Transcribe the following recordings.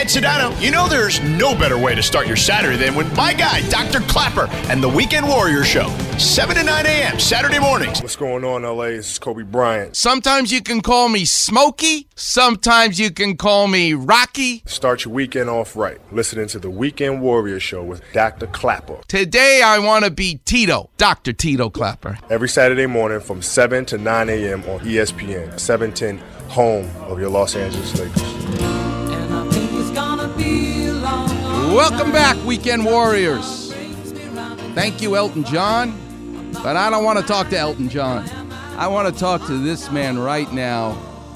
Ed Sedano. You know there's no better way to start your Saturday than with my guy, Dr. Clapper, and the Weekend Warrior Show. 7 to 9 a.m. Saturday mornings. What's going on, LA? This is Kobe Bryant. Sometimes you can call me Smokey. Sometimes you can call me Rocky. Start your weekend off right. Listening to the Weekend Warrior Show with Dr. Clapper. Today I want to be Tito, Dr. Tito Clapper. Every Saturday morning from 7 to 9 a.m. on ESPN, 710, home of your Los Angeles Lakers. Welcome back, Weekend Warriors. Thank you, Elton John. But I don't want to talk to Elton John. I want to talk to this man right now,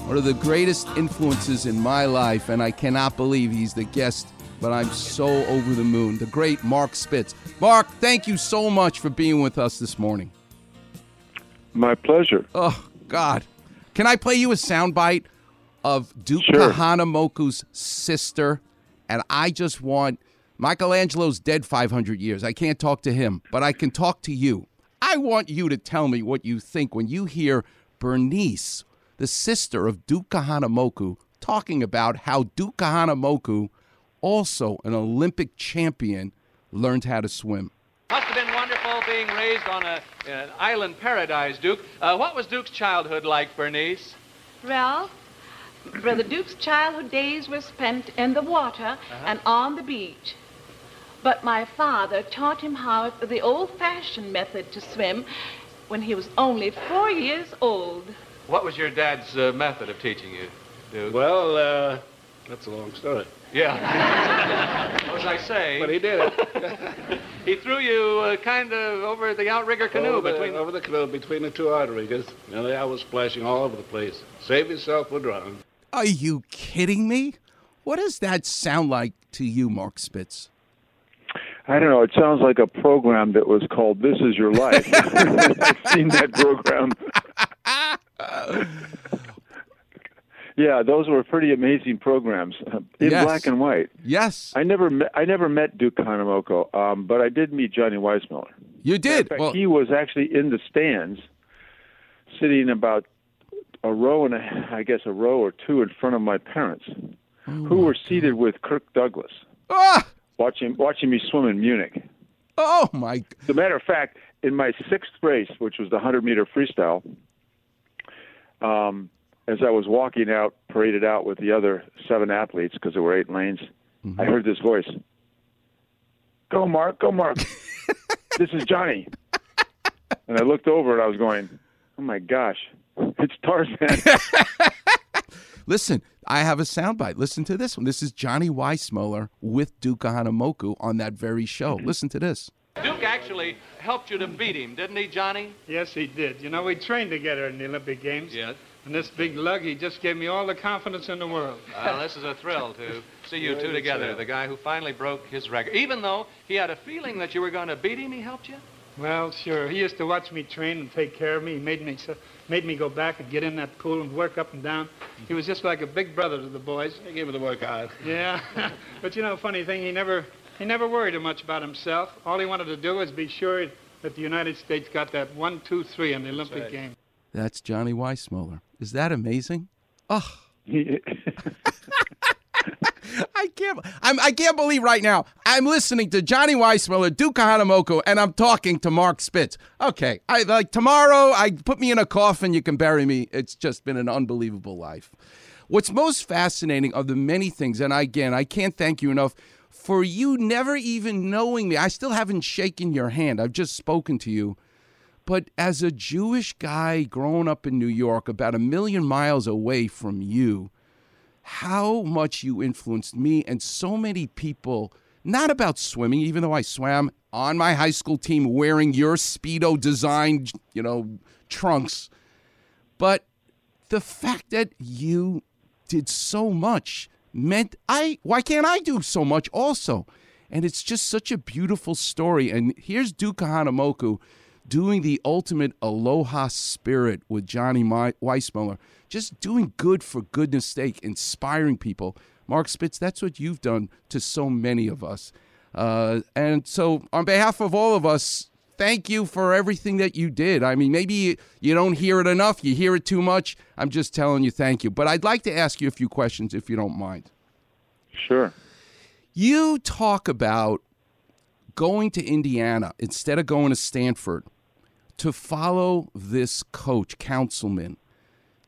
one of the greatest influences in my life, and I cannot believe he's the guest, but I'm so over the moon. The great Mark Spitz. Mark, thank you so much for being with us this morning. My pleasure. Oh, God. Can I play you a soundbite of Duke Sure. Kahanamoku's sister? And I just want Michelangelo's dead 500 years. I can't talk to him, but I can talk to you. I want you to tell me what you think when you hear Bernice, the sister of Duke Kahanamoku, talking about how Duke Kahanamoku, also an Olympic champion, learned how to swim. Must have been wonderful being raised on a, an island paradise, Duke. Uh, what was Duke's childhood like, Bernice? Well, Brother Duke's childhood days were spent in the water and on the beach. But my father taught him how the old-fashioned method to swim when he was only four years old. What was your dad's uh, method of teaching you, Duke? Well, uh, that's a long story. Yeah. As I say, But he did it. he threw you uh, kind of over the outrigger canoe over, between the, over the canoe between the two outriggers. You know, I was splashing all over the place. Save yourself, we're drowned. Are you kidding me? What does that sound like to you, Mark Spitz? I don't know. It sounds like a program that was called "This Is Your Life." I've seen that program. yeah, those were pretty amazing programs uh, in Yes. black and white. Yes, I never met, I never met Duke Kahanamoku, um, but I did meet Johnny Weissmuller. you did. fact, Well, he was actually in the stands, sitting about a row and a, I guess a row or two in front of my parents, who were seated with Kirk Douglas, ah, watching watching me swim in Munich. oh my! As a matter of fact, in my sixth race, which was the 100 meter freestyle, um, as I was walking out, paraded out with the other seven athletes because there were eight lanes, I heard this voice Go, Mark, go, Mark. this is Johnny. And I looked over and I was going, Oh my gosh, it's Tarzan. Listen, I have a soundbite. Listen to this one. This is Johnny Weissmuller with Duke Hanamoku on that very show. Mm-hmm. Listen to this. Duke actually helped you to beat him, didn't he, Johnny? Yes, he did. You know, we trained together in the Olympic Games. Yes. And this big lug, he just gave me all the confidence in the world. Well, this is a thrill to see you two together. Uh, the guy who finally broke his record. Even though he had a feeling that you were going to beat him, he helped you? Well, sure. He used to watch me train and take care of me. He made me so, made me go back and get in that pool and work up and down. He was just like a big brother to the boys. He gave me the work hard. Yeah. but you know, funny thing, he never he never worried much about himself. All he wanted to do was be sure that the United States got that one, two, three in the Olympic right. Games. That's Johnny Weissmuller. Is that amazing? Oh, I can't. I'm, I can't believe right now I'm listening to Johnny Weissmuller, Duke Hanamoku, and I'm talking to Mark Spitz. Okay, I like tomorrow. I put me in a coffin. You can bury me. It's just been an unbelievable life. What's most fascinating of the many things, and again, I can't thank you enough for you never even knowing me. I still haven't shaken your hand. I've just spoken to you. But as a Jewish guy growing up in New York, about a million miles away from you, how much you influenced me and so many people, not about swimming, even though I swam on my high school team wearing your Speedo designed, you know, trunks, but the fact that you did so much meant I why can't I do so much also? And it's just such a beautiful story. And here's Duke Hanamoku doing the ultimate aloha spirit with Johnny Weissmuller, just doing good for goodness sake, inspiring people. Mark Spitz, that's what you've done to so many of us. Uh, and so, on behalf of all of us, thank you for everything that you did. I mean, maybe you don't hear it enough, you hear it too much. I'm just telling you thank you. But I'd like to ask you a few questions if you don't mind. Sure. You talk about going to Indiana instead of going to Stanford to follow this coach, Counsilman.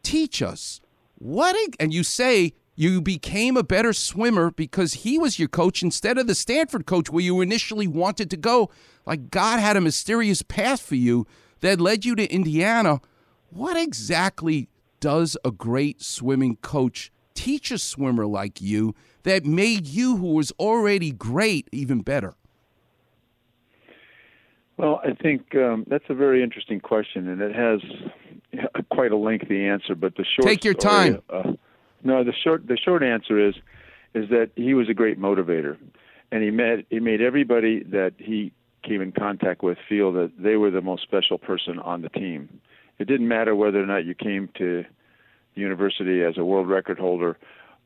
Teach us what, and you say you became a better swimmer because he was your coach instead of the Stanford coach where you initially wanted to go. Like God had a mysterious path for you that led you to Indiana. What exactly does a great swimming coach teach a swimmer like you that made you, who was already great, even better? Well, I think um, that's a very interesting question, and it has quite a lengthy answer. But the short take your story, time. Uh, no, the short the short answer is is that he was a great motivator, and he met he made everybody that he came in contact with feel that they were the most special person on the team. It didn't matter whether or not you came to the university as a world record holder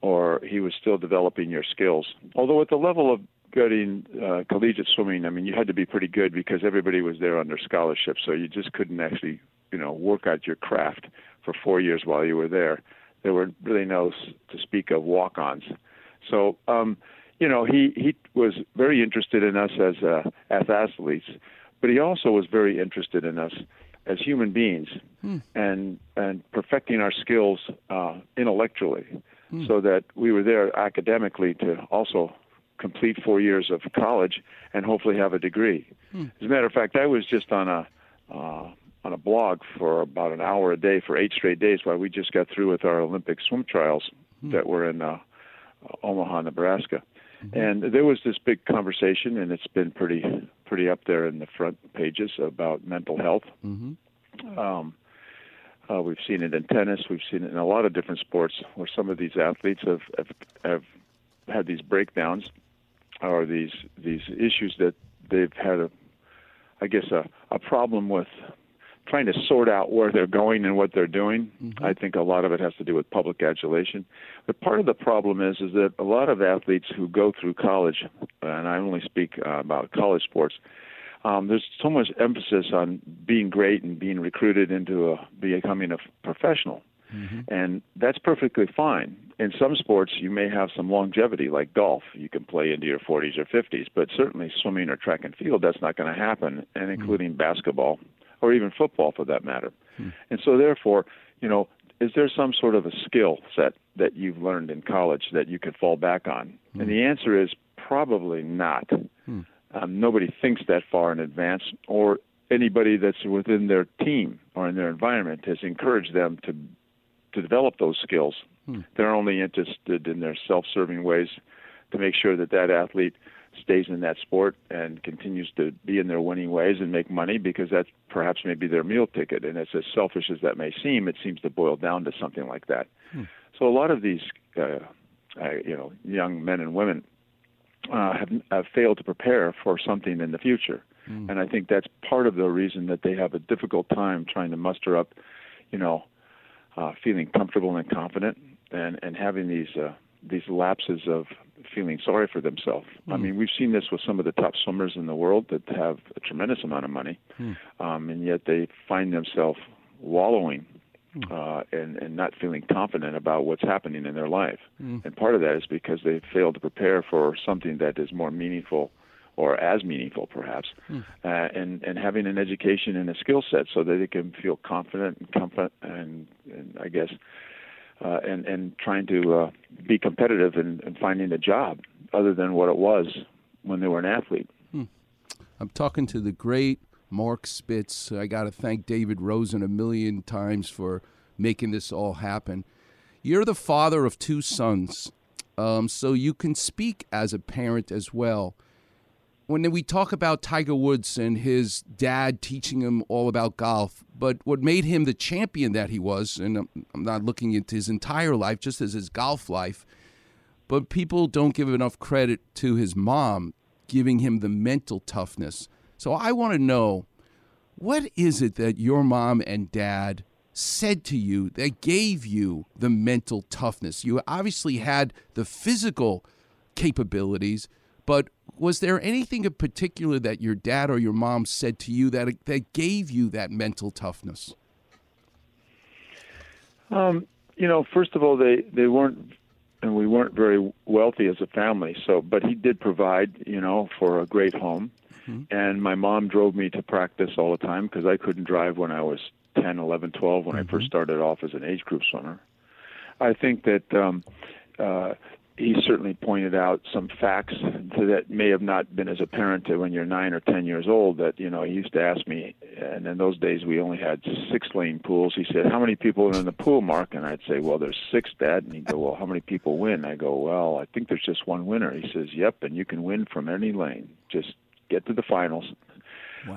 or he was still developing your skills. Although at the level of getting uh, collegiate swimming, I mean, you had to be pretty good because everybody was there under scholarship, so you just couldn't actually, you know, work out your craft for four years while you were there. There were really no to speak of walk-ons. So, um, you know, he he was very interested in us as uh, as athletes, but he also was very interested in us as human beings Hmm. and and perfecting our skills uh, intellectually, so that we were there academically to also complete four years of college and hopefully have a degree. As a matter of fact, I was just on a uh, on a blog for about an hour a day for eight straight days while we just got through with our Olympic swim trials that were in uh, Omaha, Nebraska. And there was this big conversation, and it's been pretty pretty up there in the front pages about mental health. Um, uh, we've seen it in tennis. We've seen it in a lot of different sports where some of these athletes have have, have had these breakdowns or these these issues that they've had a, I guess a a problem with trying to sort out where they're going and what they're doing. I think a lot of it has to do with public adulation. But part of the problem is is that a lot of athletes who go through college, and I only speak uh, about college sports, um, there's so much emphasis on being great and being recruited into a, becoming a professional. Mm-hmm. And that's perfectly fine. In some sports, you may have some longevity, like golf. You can play into your 40s or 50s, but certainly swimming or track and field, that's not going to happen, and mm-hmm. including basketball or even football for that matter. Hmm. And so, therefore, you know, is there some sort of a skill set that you've learned in college that you could fall back on? And hmm. the answer is probably not. Hmm. Um, nobody thinks that far in advance, or anybody that's within their team or in their environment has encouraged them to to develop those skills. They're only interested in their self-serving ways to make sure that that athlete stays in that sport and continues to be in their winning ways and make money because that's perhaps maybe their meal ticket. And it's as selfish as that may seem, it seems to boil down to something like that. So a lot of these, uh, uh, you know, young men and women uh, have, have failed to prepare for something in the future. And I think that's part of the reason that they have a difficult time trying to muster up, you know, uh, feeling comfortable and confident, and and having these uh, these lapses of feeling sorry for themselves. I mean, we've seen this with some of the top swimmers in the world that have a tremendous amount of money, um, and yet they find themselves wallowing uh, and and not feeling confident about what's happening in their life. And part of that is because they failed to prepare for something that is more meaningful or as meaningful perhaps, uh, and and having an education and a skill set so that they can feel confident and comfort and, and I guess uh, and and trying to uh, be competitive and, and finding a job other than what it was when they were an athlete. I'm talking to the great Mark Spitz. I got to thank David Rosen a million times for making this all happen. You're the father of two sons, um, so you can speak as a parent as well. When we talk about Tiger Woods and his dad teaching him all about golf, but what made him the champion that he was, and I'm not looking into his entire life, just as his golf life, but people don't give enough credit to his mom giving him the mental toughness. So I want to know what is it that your mom and dad said to you that gave you the mental toughness? You obviously had the physical capabilities, but was there anything in particular that your dad or your mom said to you that that gave you that mental toughness? Um, you know, first of all, they they weren't and we weren't very wealthy as a family. So, but he did provide, you know, for a great home. And my mom drove me to practice all the time because I couldn't drive when I was 10, 11, 12 when I first started off as an age group swimmer. I think that um, uh, he certainly pointed out some facts that may have not been as apparent to when you're nine or ten years old. That you know, he used to ask me, and in those days we only had six lane pools. He said, "How many people are in the pool, Mark?" And I'd say, "Well, there's six, Dad." And he'd go, "Well, how many people win?" I go, "Well, I think there's just one winner." He says, "Yep, and you can win from any lane. Just get to the finals."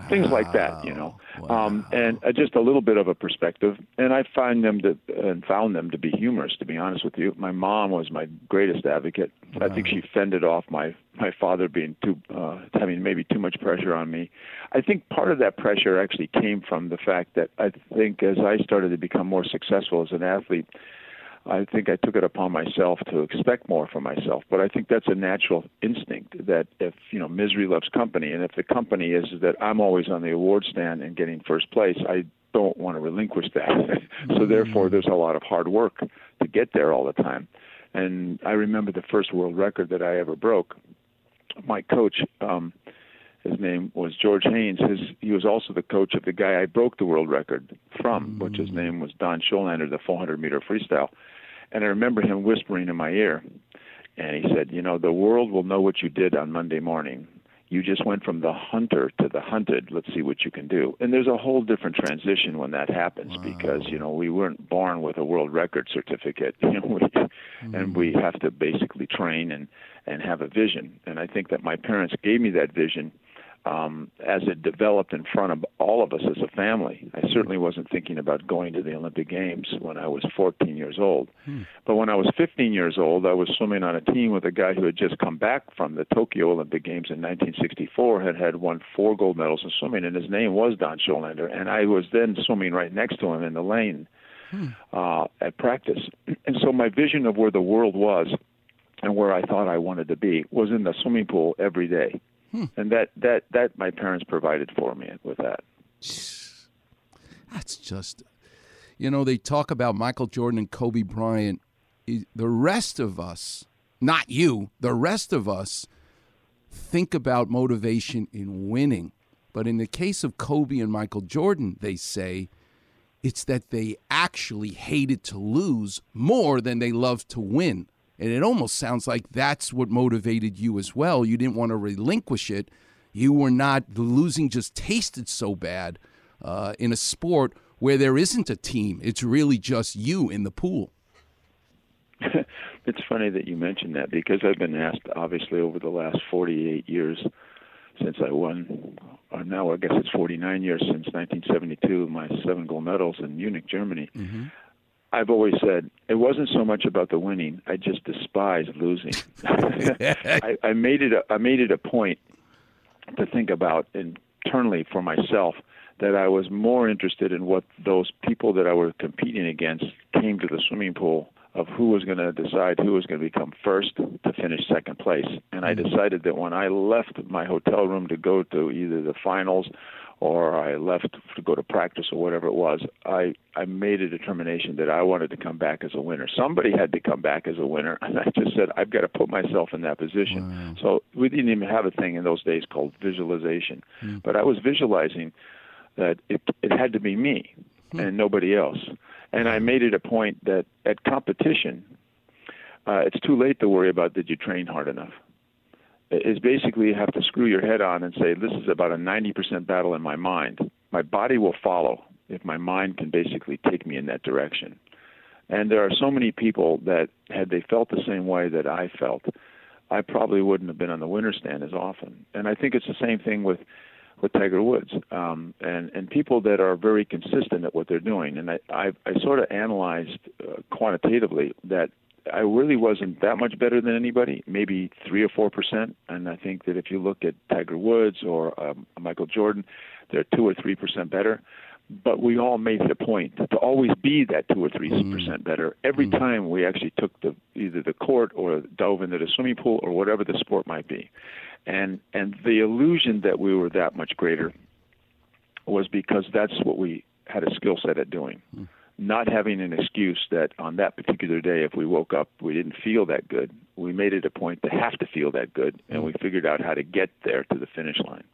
Things like that, you know, um, and uh, just a little bit of a perspective. And I find them to and found them to be humorous. To be honest with you, my mom was my greatest advocate. I think she fended off my my father being too uh, having maybe too much pressure on me. I think part of that pressure actually came from the fact that I think as I started to become more successful as an athlete. I think I took it upon myself to expect more from myself. But I think that's a natural instinct that if, you know, misery loves company, and if the company is that I'm always on the award stand and getting first place, I don't want to relinquish that. so therefore, there's a lot of hard work to get there all the time. And I remember the first world record that I ever broke. My coach, um, his name was George Haines. His he was also the coach of the guy I broke the world record from, which his name was Don Schollander, the 400 meter freestyle. And I remember him whispering in my ear, and he said, "You know, the world will know what you did on Monday morning. You just went from the hunter to the hunted. Let's see what you can do." And there's a whole different transition when that happens because you know we weren't born with a world record certificate, you know, we, and we mm. have to basically train and and have a vision. And I think that my parents gave me that vision um, as it developed in front of all of us as a family. I certainly wasn't thinking about going to the Olympic Games when I was 14 years old. But when I was 15 years old, I was swimming on a team with a guy who had just come back from the Tokyo Olympic Games in 1964, had had won four gold medals in swimming, and his name was Don Schollander. And I was then swimming right next to him in the lane uh, at practice. And so my vision of where the world was and where I thought I wanted to be was in the swimming pool every day. Hmm. And that, that, that my parents provided for me with that. That's just, you know, they talk about Michael Jordan and Kobe Bryant. The rest of us, not you, the rest of us think about motivation in winning. But in the case of Kobe and Michael Jordan, they say it's that they actually hated to lose more than they loved to win. And it almost sounds like that's what motivated you as well. You didn't want to relinquish it. You were not, the losing just tasted so bad uh, in a sport where there isn't a team. It's really just you in the pool. it's funny that you mentioned that because I've been asked, obviously, over the last 48 years since I won, or now I guess it's 49 years since 1972, my seven gold medals in Munich, Germany. I've always said it wasn't so much about the winning. I just despise losing. I, I made it. A, I made it a point to think about internally for myself that I was more interested in what those people that I were competing against came to the swimming pool of who was going to decide who was going to become first to finish second place. And I mm-hmm. decided that when I left my hotel room to go to either the finals or I left to go to practice or whatever it was, I I made a determination that I wanted to come back as a winner. Somebody had to come back as a winner, and I just said I've got to put myself in that position. So we didn't even have a thing in those days called visualization, hmm. but I was visualizing that it it had to be me hmm. and nobody else. And I hmm. made it a point that at competition, uh, it's too late to worry about did you train hard enough is basically you have to screw your head on and say, this is about a 90% battle in my mind. My body will follow if my mind can basically take me in that direction. And there are so many people that, had they felt the same way that I felt, I probably wouldn't have been on the winner's stand as often. And I think it's the same thing with with Tiger Woods um, and and people that are very consistent at what they're doing. And I I, I sort of analyzed uh, quantitatively that I really wasn't that much better than anybody, maybe three or four percent. And I think that if you look at Tiger Woods or um, Michael Jordan, they're two or three percent better. But we all made a point to always be that two or three mm-hmm. percent better every mm-hmm. time we actually took the either the court or dove into the swimming pool or whatever the sport might be. And and the illusion that we were that much greater was because that's what we had a skill set at doing. Mm. Not having an excuse that on that particular day, if we woke up, we didn't feel that good. We made it a point to have to feel that good, and we figured out how to get there to the finish line.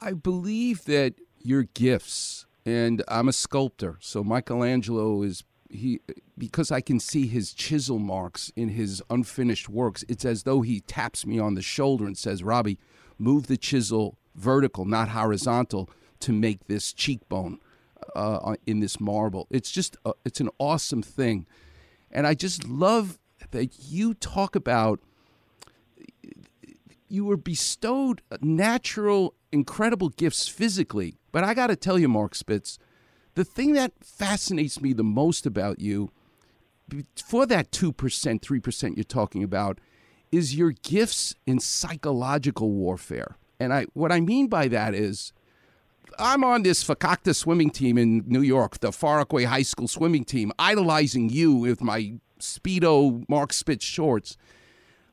I believe that your gifts, and I'm a sculptor, so Michelangelo is he because I can see his chisel marks in his unfinished works. It's as though he taps me on the shoulder and says, "Robbie, move the chisel vertical, not horizontal, to make this cheekbone uh, in this marble." It's just a, it's an awesome thing, and I just love that you talk about you were bestowed natural, incredible gifts physically. But I got to tell you, Mark Spitz, the thing that fascinates me the most about you, for that 2%, 3% you're talking about, is your gifts in psychological warfare. And I, what I mean by that is, I'm on this Fakakta swimming team in New York, the Far Rockaway High School swimming team, idolizing you with my Speedo Mark Spitz shorts.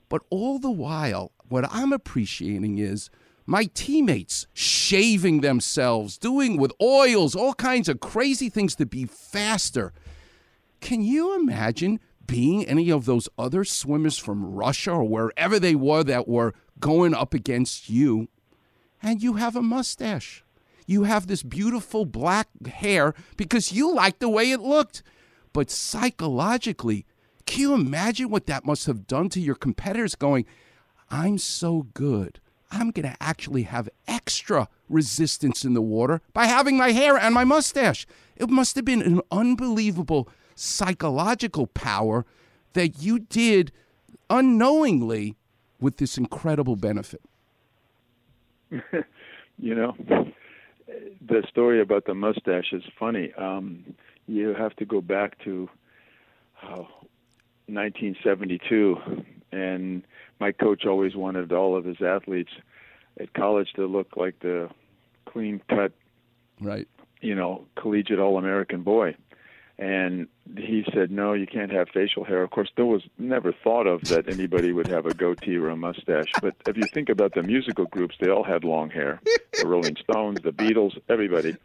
But all the while, what I'm appreciating is my teammates shaving themselves, doing with oils, all kinds of crazy things to be faster. Can you imagine being any of those other swimmers from Russia or wherever they were that were going up against you? And you have a mustache. You have this beautiful black hair because you liked the way it looked. But psychologically, can you imagine what that must have done to your competitors going, I'm so good. I'm going to actually have extra resistance in the water by having my hair and my mustache. It must have been an unbelievable psychological power that you did unknowingly with this incredible benefit. you know, the story about the mustache is funny. Um, you have to go back to oh, 1972, and my coach always wanted all of his athletes at college to look like the clean cut, right? You know, collegiate All American boy. And he said, "No, you can't have facial hair." Of course, there was never thought of that anybody would have a goatee or a mustache. But if you think about the musical groups, they all had long hair. The Rolling Stones, the Beatles, everybody.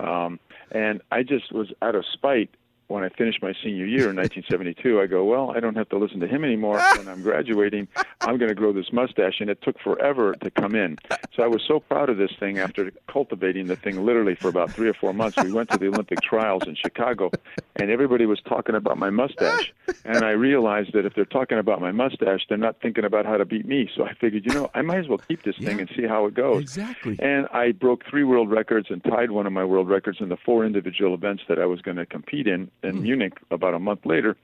Um, and I just was out of spite when I finished my senior year in 1972, I go, well, I don't have to listen to him anymore. When I'm graduating, I'm going to grow this mustache, and it took forever to come in. So I was so proud of this thing after cultivating the thing literally for about three or four months. We went to the Olympic trials in Chicago, and everybody was talking about my mustache. And I realized that if they're talking about my mustache, they're not thinking about how to beat me. So I figured, you know, I might as well keep this thing and see how it goes. Exactly. And I broke three world records and tied one of my world records in the four individual events that I was going to compete in in mm. Munich about a month later.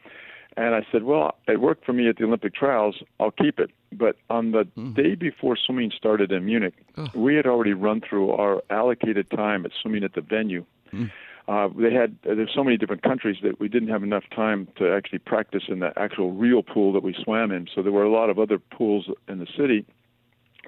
And I said, well, it worked for me at the Olympic trials. I'll keep it. But on the mm. day before swimming started in Munich, oh. we had already run through our allocated time at swimming at the venue. Mm. Uh, they had uh, there's so many different countries that we didn't have enough time to actually practice in the actual real pool that we swam in. So there were a lot of other pools in the city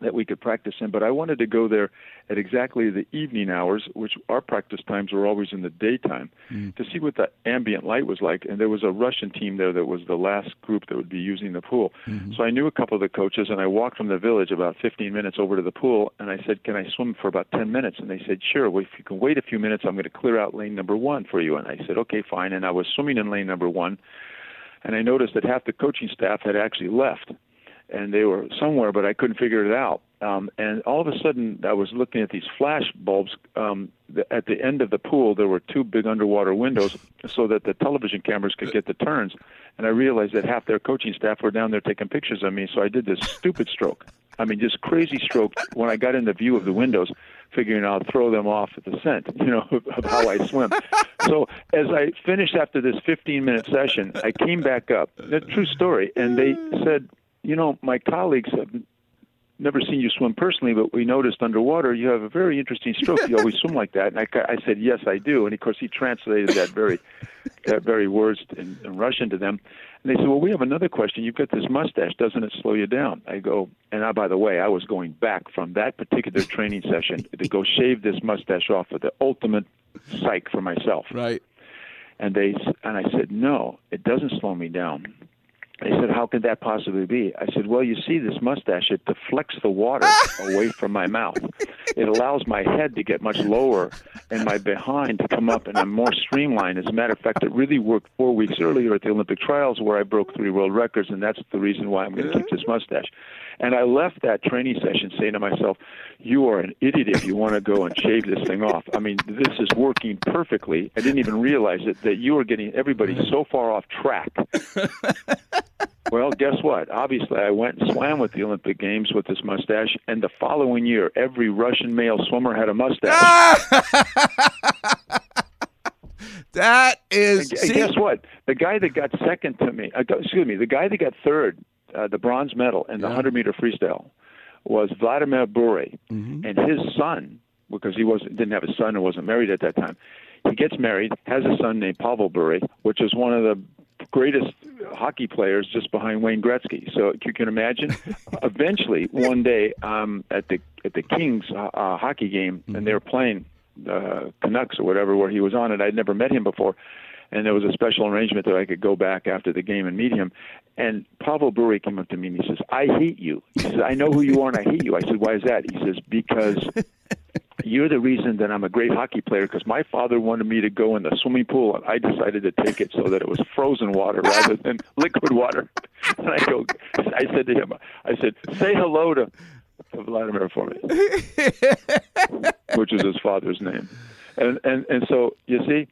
that we could practice in. But I wanted to go there at exactly the evening hours, which our practice times were always in the daytime, mm. to see what the ambient light was like. And there was a Russian team there that was the last group that would be using the pool. Mm-hmm. So I knew a couple of the coaches, and I walked from the village about 15 minutes over to the pool, and I said, "Can I swim for about 10 minutes?" And they said, "Sure. Well, if you can wait a few minutes, I'm going to clear out lane number one for you." And I said, "Okay, fine." And I was swimming in lane number one, and I noticed that half the coaching staff had actually left and they were somewhere, but I couldn't figure it out. Um, and all of a sudden, I was looking at these flash bulbs. Um, the, at the end of the pool, there were two big underwater windows so that the television cameras could get the turns. And I realized that half their coaching staff were down there taking pictures of me. So I did this stupid stroke. I mean, just crazy stroke when I got in the view of the windows, figuring I'll throw them off at the scent, you know, of how I swim. so as I finished after this 15 minute session, I came back up. A true story. And they said, you know, my colleagues have never seen you swim personally, but we noticed underwater you have a very interesting stroke. You always swim like that. And I, I said, yes, I do. And of course, he translated that very, that very words in, in Russian to them. And they said, well, we have another question. You've got this mustache. Doesn't it slow you down? I go, and I, by the way, I was going back from that particular training session to go shave this mustache off for the ultimate psych for myself. Right. And they, and I said, no, it doesn't slow me down They said, How could that possibly be? I said, Well, you see, this mustache, it deflects the water away from my mouth. It allows my head to get much lower and my behind to come up, and I'm more streamlined. As a matter of fact, it really worked four weeks earlier at the Olympic trials where I broke three world records, and that's the reason why I'm going to keep this mustache. And I left that training session saying to myself, You are an idiot if you want to go and shave this thing off. I mean, this is working perfectly. I didn't even realize it, that you are getting everybody so far off track. Well, guess what? Obviously, I went and swam with the Olympic Games with this mustache, and the following year, every Russian male swimmer had a mustache. That is. And guess what? The guy that got second to me, uh, excuse me, the guy that got third, uh, the bronze medal in the 100 meter freestyle, was Vladimir Bure, Mm-hmm. and his son, because he wasn't didn't have a son and wasn't married at that time, he gets married, has a son named Pavel Bure, which is one of the greatest hockey players just behind Wayne Gretzky. So you can imagine. eventually, one day, um, at the at the Kings uh, uh, hockey game, and they were playing the Canucks or whatever, where he was on it. I'd never met him before, and there was a special arrangement that I could go back after the game and meet him. And Pavel Bure came up to me and he says, "I hate you." He says, "I know who you are and I hate you." I said, "Why is that?" He says, "Because." You're the reason that I'm a great hockey player because my father wanted me to go in the swimming pool and I decided to take it so that it was frozen water rather than liquid water. And I go, I said to him, I said, say hello to, to Vladimir for me, which is his father's name. And, and, and so, you see,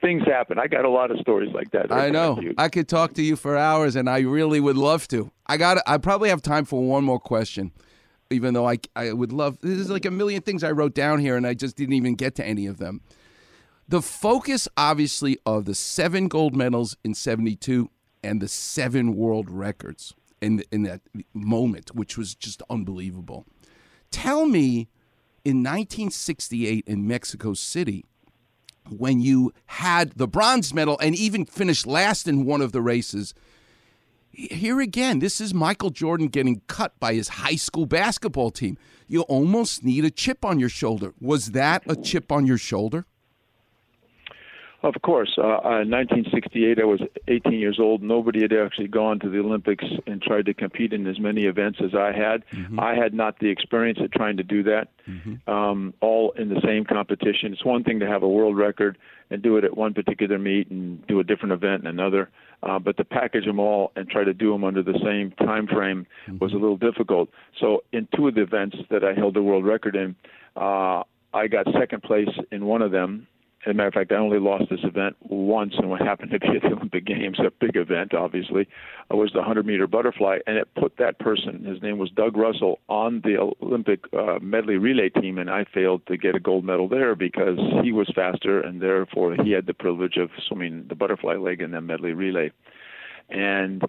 things happen. I got a lot of stories like that. I know. I could talk to you for hours, and I really would love to. I got. I probably have time for one more question, even though I I would love. This is like a million things I wrote down here, and I just didn't even get to any of them. The focus, obviously, of the seven gold medals in '72 and the seven world records in in that moment, which was just unbelievable. Tell me, in 1968 in Mexico City when you had the bronze medal and even finished last in one of the races. Here again, this is Michael Jordan getting cut by his high school basketball team. You almost need a chip on your shoulder. Was that a chip on your shoulder? Of course. Uh, uh, in 1968, I was 18 years old. Nobody had actually gone to the Olympics and tried to compete in as many events as I had. I had not the experience of trying to do that, um, all in the same competition. It's one thing to have a world record and do it at one particular meet and do a different event in another, uh, but to package them all and try to do them under the same time frame was a little difficult. So, in two of the events that I held the world record in, uh, I got second place in one of them. As a matter of fact, I only lost this event once, and what happened to be at the Olympic Games, a big event, obviously, uh, was the 100 meter butterfly, and it put that person, his name was Doug Russell, on the Olympic uh, medley relay team, and I failed to get a gold medal there because he was faster, and therefore he had the privilege of swimming the butterfly leg in the medley relay. And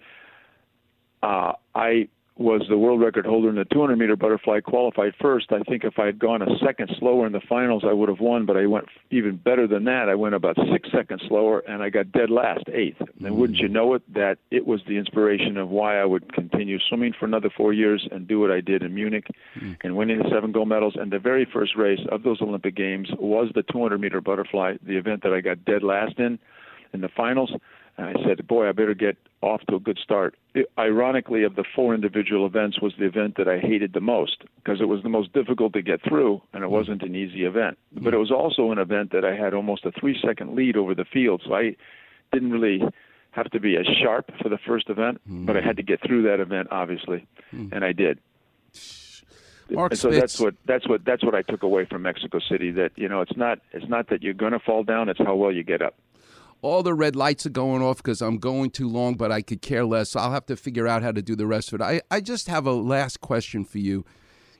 uh, I was the world record holder in the 200 meter butterfly, qualified first. I think if I had gone a second slower in the finals, I would have won, but I went even better than that. I went about six seconds slower, and I got dead last, eighth. And mm-hmm. wouldn't you know it, that it was the inspiration of why I would continue swimming for another four years and do what I did in Munich mm-hmm. and winning the seven gold medals. And the very first race of those Olympic Games was the 200 meter butterfly, the event that I got dead last in in the finals. And I said, boy, I better get off to a good start. It, ironically, of the four individual events, was the event that I hated the most because it was the most difficult to get through, and it wasn't an easy event. But it was also an event that I had almost a three-second lead over the field, so I didn't really have to be as sharp for the first event, hmm. but I had to get through that event, obviously, hmm. and I did. Mark and so Spitz. that's what that's what that's what I took away from Mexico City. That you know, it's not it's not that you're going to fall down; it's how well you get up. All the red lights are going off because I'm going too long, but I could care less. I'll have to figure out how to do the rest of it. I, I just have a last question for you.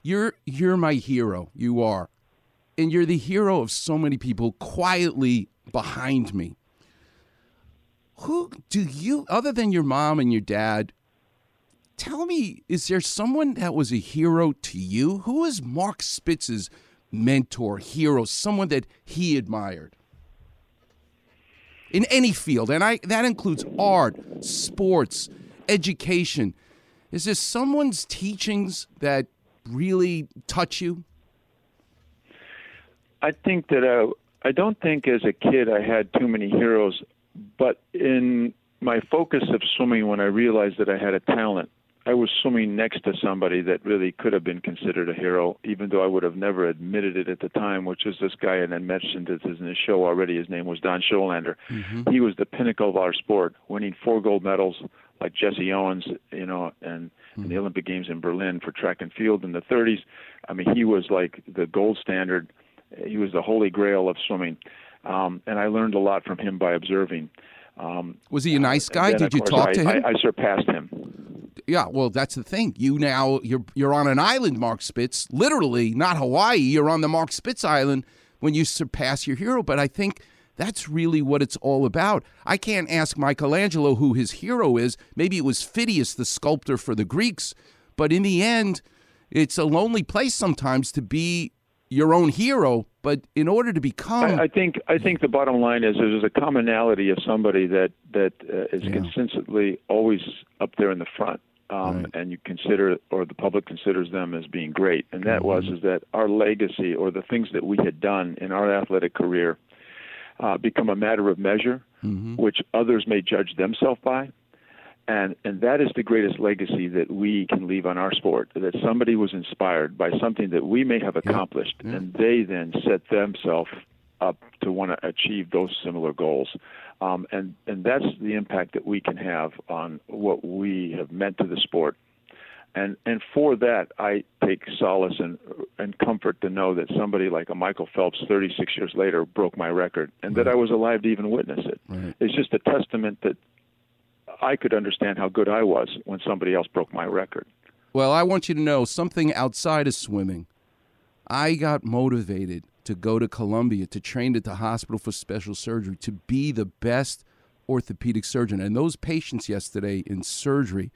You're you're my hero. You are. And you're the hero of so many people quietly behind me. Who do you other than your mom and your dad? Tell me, is there someone that was a hero to you? Who is Mark Spitz's mentor, hero, someone that he admired? In any field, and I that includes art, sports, education. Is there someone's teachings that really touch you? I think that uh, I don't think as a kid I had too many heroes, but in my focus of swimming when I realized that I had a talent. I was swimming next to somebody that really could have been considered a hero, even though I would have never admitted it at the time, which is this guy, and I mentioned it in the show already. His name was Don Schollander. Mm-hmm. He was the pinnacle of our sport, winning four gold medals like Jesse Owens, you know, and in the Olympic Games in Berlin for track and field in the 30s. I mean, he was like the gold standard. He was the holy grail of swimming, um, and I learned a lot from him by observing. Um, Was he a nice guy? then, Did you course, talk I, to him? I, I surpassed him. Yeah, well, that's the thing. You now you're you're on an island, Mark Spitz. Literally, not Hawaii. You're on the Mark Spitz Island when you surpass your hero. But I think that's really what it's all about. I can't ask Michelangelo who his hero is. Maybe it was Phidias, the sculptor for the Greeks. But in the end, it's a lonely place sometimes to be your own hero. But in order to become, I, I think I think the bottom line is there's a commonality of somebody that that uh, is Yeah. consistently always up there in the front, um, Right. and you consider or the public considers them as being great, and that was Mm-hmm. is that our legacy or the things that we had done in our athletic career uh, become a matter of measure, Mm-hmm. which others may judge themselves by. And, and that is the greatest legacy that we can leave on our sport. That somebody was inspired by something that we may have accomplished, and they then set themselves up to want to achieve those similar goals. Um, and and that's the impact that we can have on what we have meant to the sport. And and for that, I take solace and and comfort to know that somebody like a Michael Phelps, 36 years later, broke my record, and that I was alive to even witness it. Right. It's just a testament that I could understand how good I was when somebody else broke my record. Well, I want you to know something outside of swimming. I got motivated to go to Columbia to train at the hospital for special surgery to be the best orthopedic surgeon. And those patients yesterday in surgery,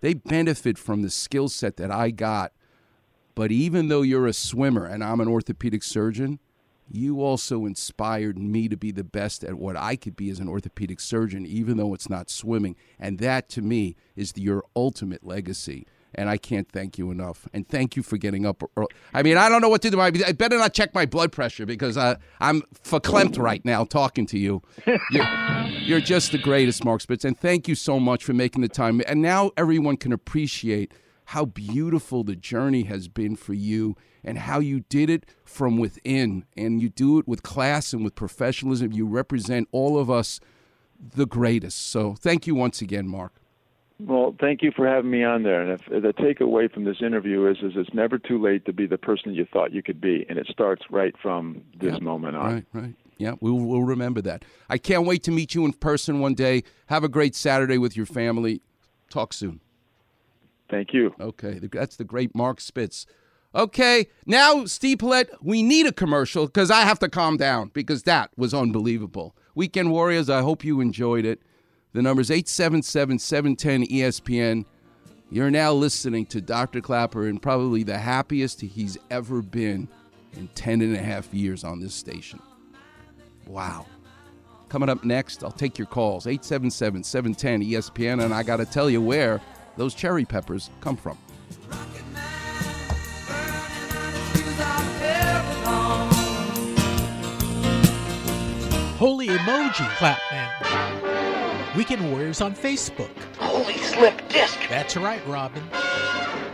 they benefit from the skill set that I got. But even though you're a swimmer and I'm an orthopedic surgeon, you also inspired me to be the best at what I could be as an orthopedic surgeon, even though it's not swimming. And that to me is the, your ultimate legacy. And I can't thank you enough. And thank you for getting up. early. I mean, I don't know what to do. I I better not check my blood pressure because uh, I'm verklempt right now talking to you. You're, you're just the greatest, Mark Spitz. And thank you so much for making the time. And now everyone can appreciate how beautiful the journey has been for you and how you did it from within. And you do it with class and with professionalism. You represent all of us the greatest. So thank you once again, Mark. Well, thank you for having me on there. And if the takeaway from this interview is, is it's never too late to be the person you thought you could be, and it starts right from this Yep. moment on. Right, right. Yeah, we'll, we'll remember that. I can't wait to meet you in person one day. Have a great Saturday with your family. Talk soon. Thank you. Okay, that's the great Mark Spitz. Okay, now, Steve Paulette, we need a commercial because I have to calm down because that was unbelievable. Weekend Warriors, I hope you enjoyed it. The number's 877 710 ESPN. You're now listening to Dr. Clapper and probably the happiest he's ever been in 10 and a half years on this station. Wow. Coming up next, I'll take your calls 877 710 ESPN, and I got to tell you where those cherry peppers come from. Holy emoji, Clapman. Weekend Warriors on Facebook. Holy slip disc. That's right, Robin.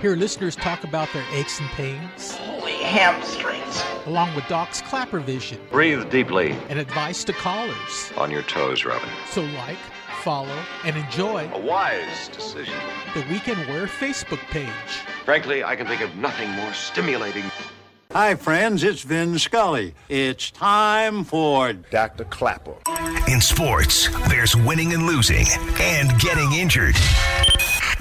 Hear listeners talk about their aches and pains, Holy hamstrings. along with Doc's Clapper Vision Breathe deeply and advice to callers. on your toes, Robin. So like, follow, and enjoy A wise decision. the Weekend Warrior Facebook page. Frankly, I can think of nothing more stimulating. Hi, friends. It's Vin Scully. It's time for Dr. Clapper. In sports, there's winning and losing and getting injured.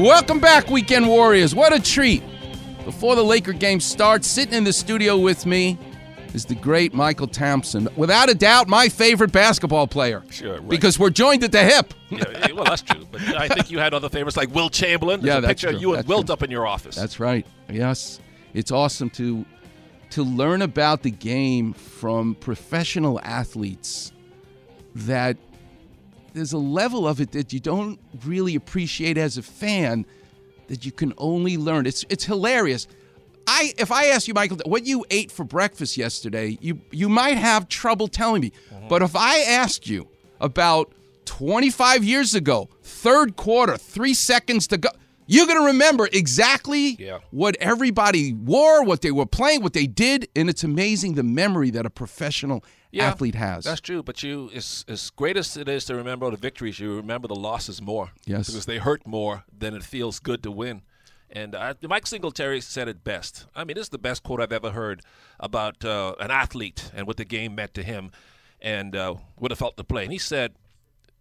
Welcome back, Weekend Warriors. What a treat. Before the Laker game starts, sitting in the studio with me, is the great Mychal Thompson. Without a doubt, my favorite basketball player. Sure, right. Because we're joined at the hip. yeah, well, that's true. But I think you had other favorites like Wilt Chamberlain. There's Yeah, that's picture true. you and Wilt true. up in your office. That's right. Yes. It's awesome to to learn about the game from professional athletes that there's a level of it that you don't really appreciate as a fan that you can only learn. It's it's hilarious. I if I ask you, Mychal, what you ate for breakfast yesterday, you you might have trouble telling me. Mm-hmm. But if I asked you about 25 years ago, third quarter, three seconds to go, you're gonna remember exactly Yeah. what everybody wore, what they were playing, what they did, and it's amazing the memory that a professional Yeah, athlete has. That's true, but you, as, as great as it is to remember the victories, you remember the losses more. Yes. Because they hurt more than it feels good to win. And uh, Mike Singletary said it best. I mean, this is the best quote I've ever heard about uh, an athlete and what the game meant to him and uh, what it felt to play. And he said,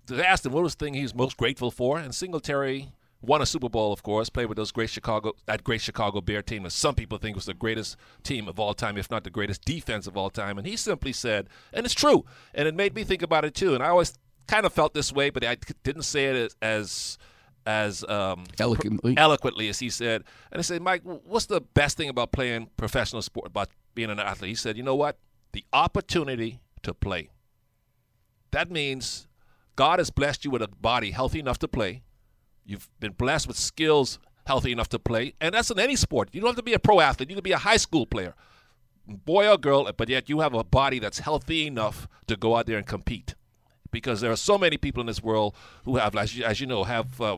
they asked him what was the thing he's most grateful for, and Singletary won a Super Bowl, of course, played with those great Chicago that great Chicago Bear team, that some people think was the greatest team of all time, if not the greatest defense of all time. And he simply said, and it's true, and it made me think about it too. And I always kind of felt this way, but I didn't say it as as um, Eloquently. eloquently as he said. And I said, Mike, what's the best thing about playing professional sport, about being an athlete? He said, you know what? The opportunity to play. That means God has blessed you with a body healthy enough to play. You've been blessed with skills healthy enough to play. And that's in any sport. You don't have to be a pro athlete. You can be a high school player, boy or girl, but yet you have a body that's healthy enough to go out there and compete. Because there are so many people in this world who have, as you, as you know, have uh,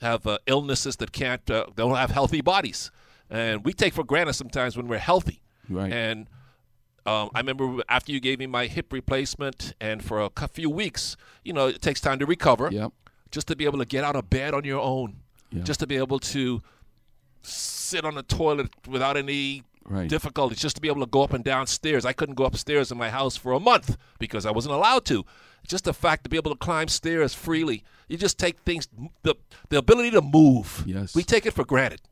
have uh, illnesses that can't, uh, don't have healthy bodies, and we take for granted sometimes when we're healthy. Right. And um, I remember after you gave me my hip replacement, and for a few weeks, you know, it takes time to recover. Yep. Just to be able to get out of bed on your own, Yeah. just to be able to sit on the toilet without any Right. difficulties, just to be able to go up and down stairs. I couldn't go upstairs in my house for a month because I wasn't allowed to. Just the fact to be able to climb stairs freely, you just take things, the the ability to move. Yes. we take it for granted.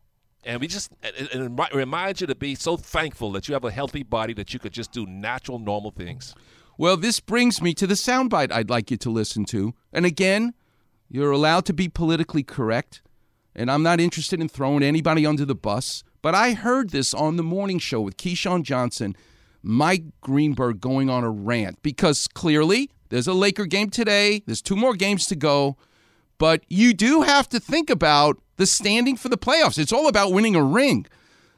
And we just it, it reminds you to be so thankful that you have a healthy body that you could just do natural, normal things. Well, this brings me to the soundbite I'd like you to listen to. And again, you're allowed to be politically correct, and I'm not interested in throwing anybody under the bus. But I heard this on the morning show with Keyshawn Johnson, Mike Greenberg going on a rant because clearly there's a Laker game today. There's two more games to go. But you do have to think about the standing for the playoffs. It's all about winning a ring.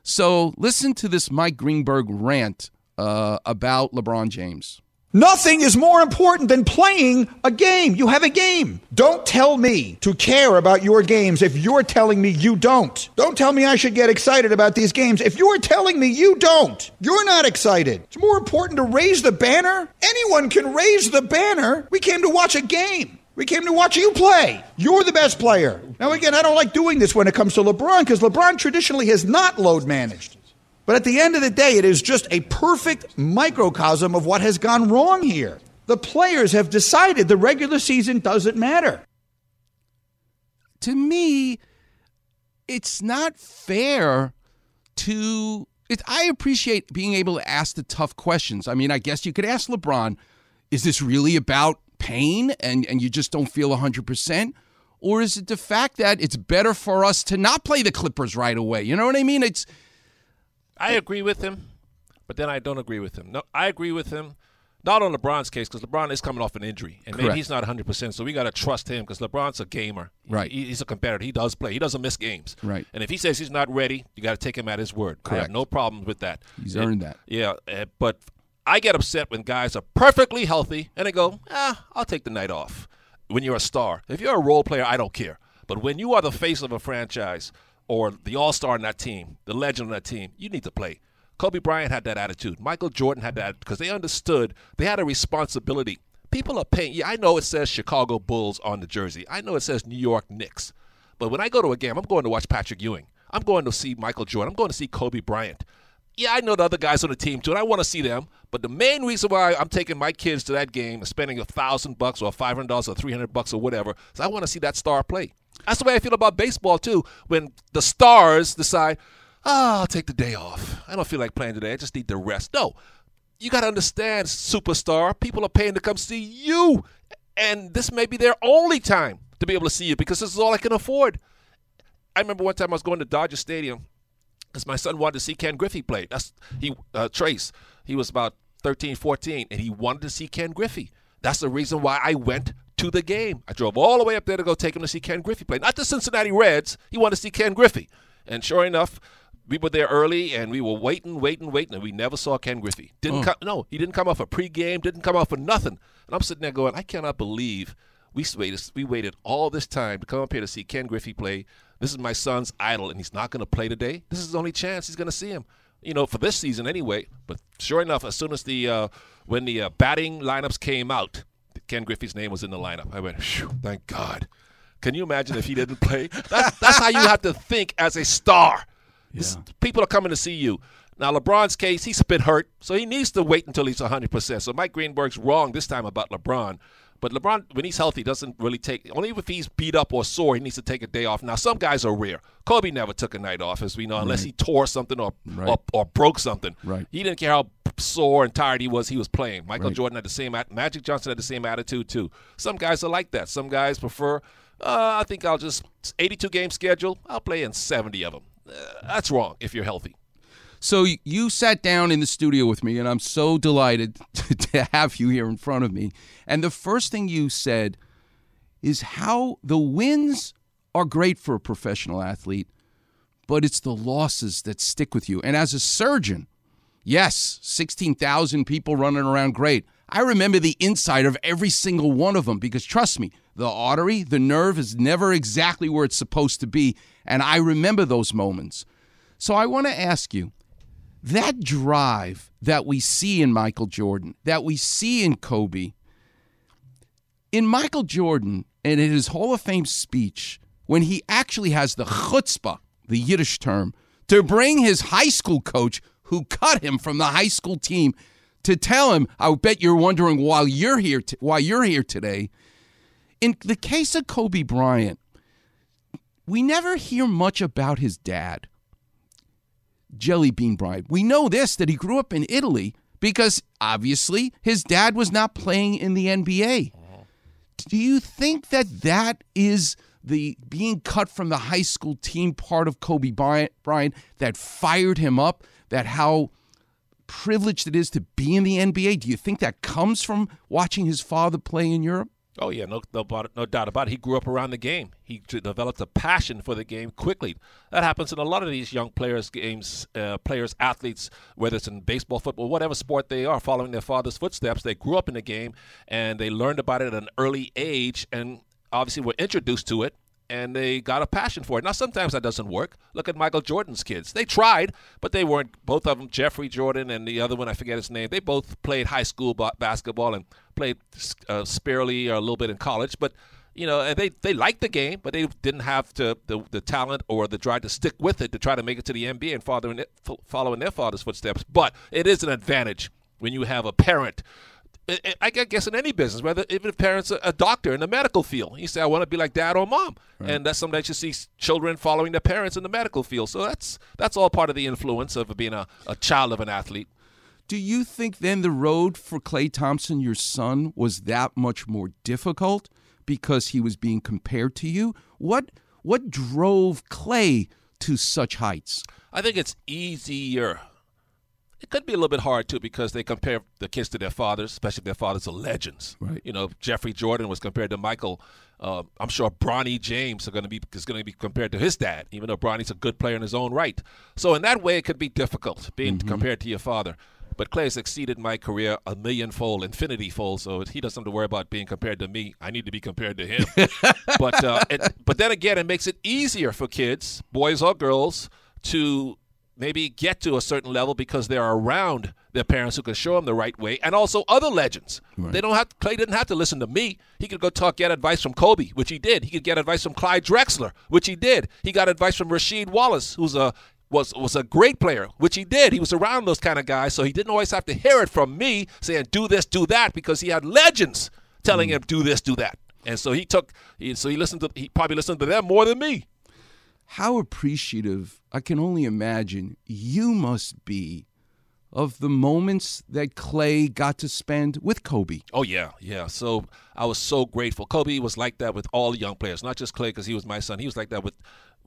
So listen to this Mike Greenberg rant uh, about LeBron James. Nothing is more important than playing a game. You have a game. Don't tell me to care about your games if you're telling me you don't. Don't tell me I should get excited about these games if you're telling me you don't. You're not excited. It's more important to raise the banner. Anyone can raise the banner. We came to watch a game. We came to watch you play. You're the best player. Now, again, I don't like doing this when it comes to LeBron because LeBron traditionally has not load managed. But at the end of the day, it is just a perfect microcosm of what has gone wrong here. The players have decided the regular season doesn't matter. to me, it's not fair to. It, I appreciate being able to ask the tough questions. I mean, I guess you could ask LeBron, is this really about pain and, and you just don't feel 100%? Or is it the fact that it's better for us to not play the Clippers right away? You know what I mean? It's I agree with him, but then I don't agree with him. No, I agree with him. Not on LeBron's case because LeBron is coming off an injury and maybe he's not 100%. So we got to trust him because LeBron's a gamer. Right. He- he's a competitor. He does play. He doesn't miss games. Right. And if he says he's not ready, you got to take him at his word. I have Correct. no problems with that. He's Uh, earned that. Yeah. uh, but I get upset when guys are perfectly healthy and they go, ah, I'll take the night off. When you're a star, if you're a role player, I don't care. But when you are the face of a franchise or the all star in that team, the legend on that team, you need to play. Kobe Bryant had that attitude. Michael Jordan had that because they understood they had a responsibility. People are paying. Yeah, I know it says Chicago Bulls on the jersey. I know it says New York Knicks. But when I go to a game, I'm going to watch Patrick Ewing. I'm going to see Michael Jordan. I'm going to see Kobe Bryant. Yeah, I know the other guys on the team too, and I want to see them. But the main reason why I'm taking my kids to that game, spending a thousand bucks or five hundred dollars or three hundred bucks or whatever, is I want to see that star play. That's the way I feel about baseball too. When the stars decide, oh, I'll take the day off. I don't feel like playing today. I just need to rest. No, you got to understand, superstar. People are paying to come see you, and this may be their only time to be able to see you because this is all I can afford. I remember one time I was going to Dodger Stadium because my son wanted to see Ken Griffey play. That's he uh, Trace. He was about 13, 14, and he wanted to see Ken Griffey. That's the reason why I went to the game. I drove all the way up there to go take him to see Ken Griffey play. Not the Cincinnati Reds. He wanted to see Ken Griffey. And sure enough, we were there early and we were waiting, waiting, waiting, and we never saw Ken Griffey. Didn't Oh. come, no, he didn't come off a pregame, didn't come off for nothing. And I'm sitting there going, I cannot believe we waited, we waited all this time to come up here to see Ken Griffey play. This is my son's idol, and he's not going to play today. This is his only chance he's going to see him. You know, for this season anyway. But sure enough, as soon as the uh, when the uh, batting lineups came out, Ken Griffey's name was in the lineup. I went, Phew, thank God. Can you imagine if he didn't play? That's, that's how you have to think as a star. This- people are coming to see you. Now, LeBron's case, he's a bit hurt, so he needs to wait until he's 100%. So Mike Greenberg's wrong this time about LeBron. But LeBron, when he's healthy, doesn't really take, only if he's beat up or sore, he needs to take a day off. Now, some guys are rare. Kobe never took a night off, as we know, unless Right. he tore something or, Right. or, or broke something. Right. He didn't care how sore and tired he was, he was playing. Michael Right. Jordan had the same, Magic Johnson had the same attitude, too. Some guys are like that. Some guys prefer, uh, I think I'll just, 82 game schedule, I'll play in 70 of them. Uh, that's wrong if you're healthy. So you sat down in the studio with me, and I'm so delighted to, have you here in front of me. And the first thing you said is how the wins are great for a professional athlete, but it's the losses that stick with you. And as a surgeon, yes, 16,000 people running around, great. I remember the inside of every single one of them because trust me, the artery, the nerve is never exactly where it's supposed to be. And I remember those moments. So I want to ask you that drive that we see in Michael Jordan, that we see in Kobe, in Michael Jordan and in his Hall of Fame speech, when he actually has the chutzpah, the Yiddish term, to bring his high school coach who cut him from the high school team to tell him, I bet you're wondering why you're here, t- why you're here today. In the case of Kobe Bryant, we never hear much about his dad. Jelly Bean Bryant. We know this that he grew up in Italy because obviously his dad was not playing in the NBA. Do you think that that is the being cut from the high school team part of Kobe Bryant, Bryant that fired him up? That how privileged it is to be in the NBA? Do you think that comes from watching his father play in Europe? Oh yeah, no, no, no doubt about it. He grew up around the game. He developed a passion for the game quickly. That happens in a lot of these young players' games, uh, players, athletes, whether it's in baseball, football, whatever sport they are, following their father's footsteps. They grew up in the game and they learned about it at an early age, and obviously were introduced to it. And they got a passion for it. Now, sometimes that doesn't work. Look at Michael Jordan's kids. They tried, but they weren't. Both of them, Jeffrey Jordan and the other one, I forget his name. They both played high school ba- basketball and played uh, sparely or a little bit in college. But you know, and they they liked the game, but they didn't have to, the the talent or the drive to stick with it to try to make it to the NBA and following following their father's footsteps. But it is an advantage when you have a parent. I- guess in any business, whether even if parents are a doctor in the medical field, you say I want to be like dad or mom, and that's sometimes you see children following their parents in the medical field. So that's that's all part of the influence of being a, a child of an athlete. Do you think then the road for Klay Thompson, your son, was that much more difficult because he was being compared to you? What what drove Klay to such heights? I think it's easier. It could be a little bit hard too because they compare the kids to their fathers, especially if their fathers are legends. Right. You know, Jeffrey Jordan was compared to Michael. Uh, I'm sure Bronny James are going to be is going to be compared to his dad, even though Bronny's a good player in his own right. So in that way, it could be difficult being compared to your father. But Klay has exceeded my career a millionfold, infinity fold. So he doesn't have to worry about being compared to me. I need to be compared to him. but uh, it, but then again, it makes it easier for kids, boys or girls, to maybe get to a certain level because they're around their parents who can show them the right way, and also other legends. They don't have Klay didn't have to listen to me. He could go talk, get advice from Kobe, which he did. He could get advice from Clyde Drexler, which he did. He got advice from Rasheed Wallace, who's a was was a great player, which he did. He was around those kind of guys, so he didn't always have to hear it from me saying do this, do that, because he had legends telling hmm. him do this, do that. And so he took, he, so he listened to, he probably listened to them more than me. How appreciative, I can only imagine, you must be of the moments that Klay got to spend with Kobe. Oh yeah, yeah. So I was so grateful. Kobe was like that with all the young players, not just Klay because he was my son. He was like that with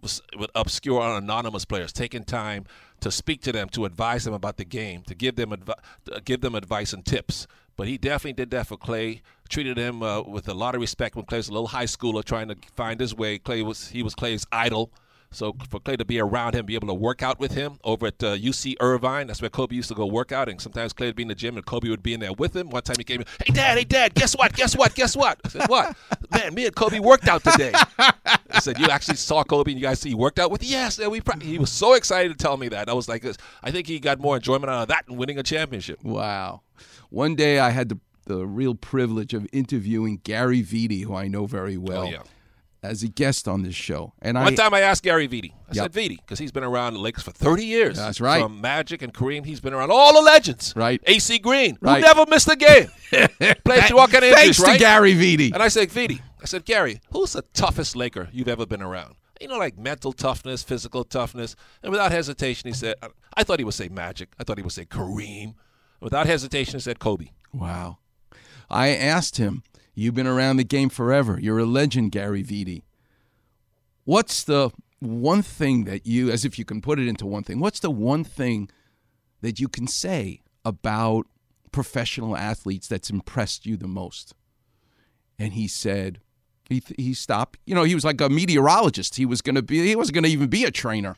with obscure anonymous players, taking time to speak to them, to advise them about the game, to give them advi- give them advice and tips. But he definitely did that for Klay. Treated him uh, with a lot of respect when Klay was a little high schooler trying to find his way. Klay was he was Klay's idol. So for Klay to be around him, be able to work out with him over at uh, UC Irvine, that's where Kobe used to go work out. And sometimes Klay would be in the gym and Kobe would be in there with him. One time he came in, hey, Dad, hey, Dad, guess what? Guess what? Guess what? I said, what? Man, me and Kobe worked out today. I said, you actually saw Kobe and you guys see he worked out with? Yes. And we he was so excited to tell me that. I was like, I think he got more enjoyment out of that than winning a championship. Wow. One day I had the, the real privilege of interviewing Gary Vitti, who I know very well. Oh, yeah as a guest on this show. And one I, time I asked Gary Vitti. I Yep. said Vitti because he's been around the Lakers for 30 years. That's right. From Magic and Kareem, he's been around all the legends. Right. AC Green, Right. who never missed a game, played through all kind of injuries. Thanks to right? Gary Vitti. And I said, Vitti, I said, Gary, who's the toughest Laker you've ever been around? You know, like mental toughness, physical toughness. And without hesitation, he said, I thought he would say Magic. I thought he would say Kareem. Without hesitation, he said Kobe. Wow. I asked him, You've been around the game forever. You're a legend, Gary Vitti. What's the one thing that you, as if you can put it into one thing, what's the one thing that you can say about professional athletes that's impressed you the most? And he said, he, he stopped. You know, he was like a meteorologist. He was going to be, he wasn't going to even be a trainer.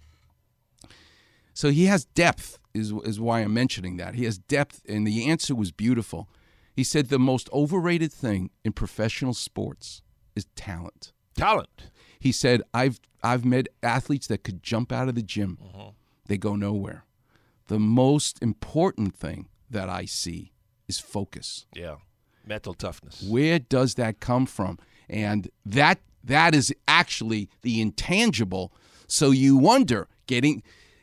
So he has depth, is, is why I'm mentioning that. He has depth, and the answer was beautiful. He said the most overrated thing in professional sports is talent. Talent. He said, I've, I've met athletes that could jump out of the gym, Mm-hmm. they go nowhere. The most important thing that I see is focus. Yeah. Mental toughness. Where does that come from? And that that is actually the intangible. So you wonder, getting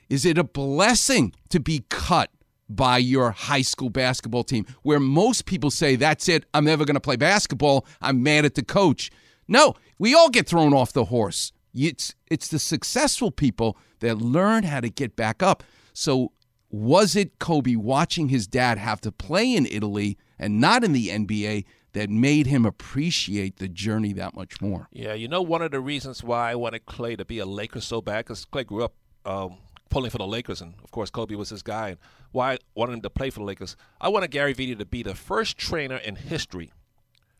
is it a blessing to be cut by your high school basketball team where most people say that's it, I'm never going to play basketball, I'm mad at the coach. No, we all get thrown off the horse. It's it's the successful people that learn how to get back up. So was it Kobe watching his dad have to play in Italy and not in the NBA that made him appreciate the journey that much more? Yeah, you know, one of the reasons why I wanted Klay to be a Laker so bad, because Klay grew up um, pulling for the Lakers, and of course, Kobe was his guy. And why I wanted him to play for the Lakers, I wanted Gary Vitti to be the first trainer in history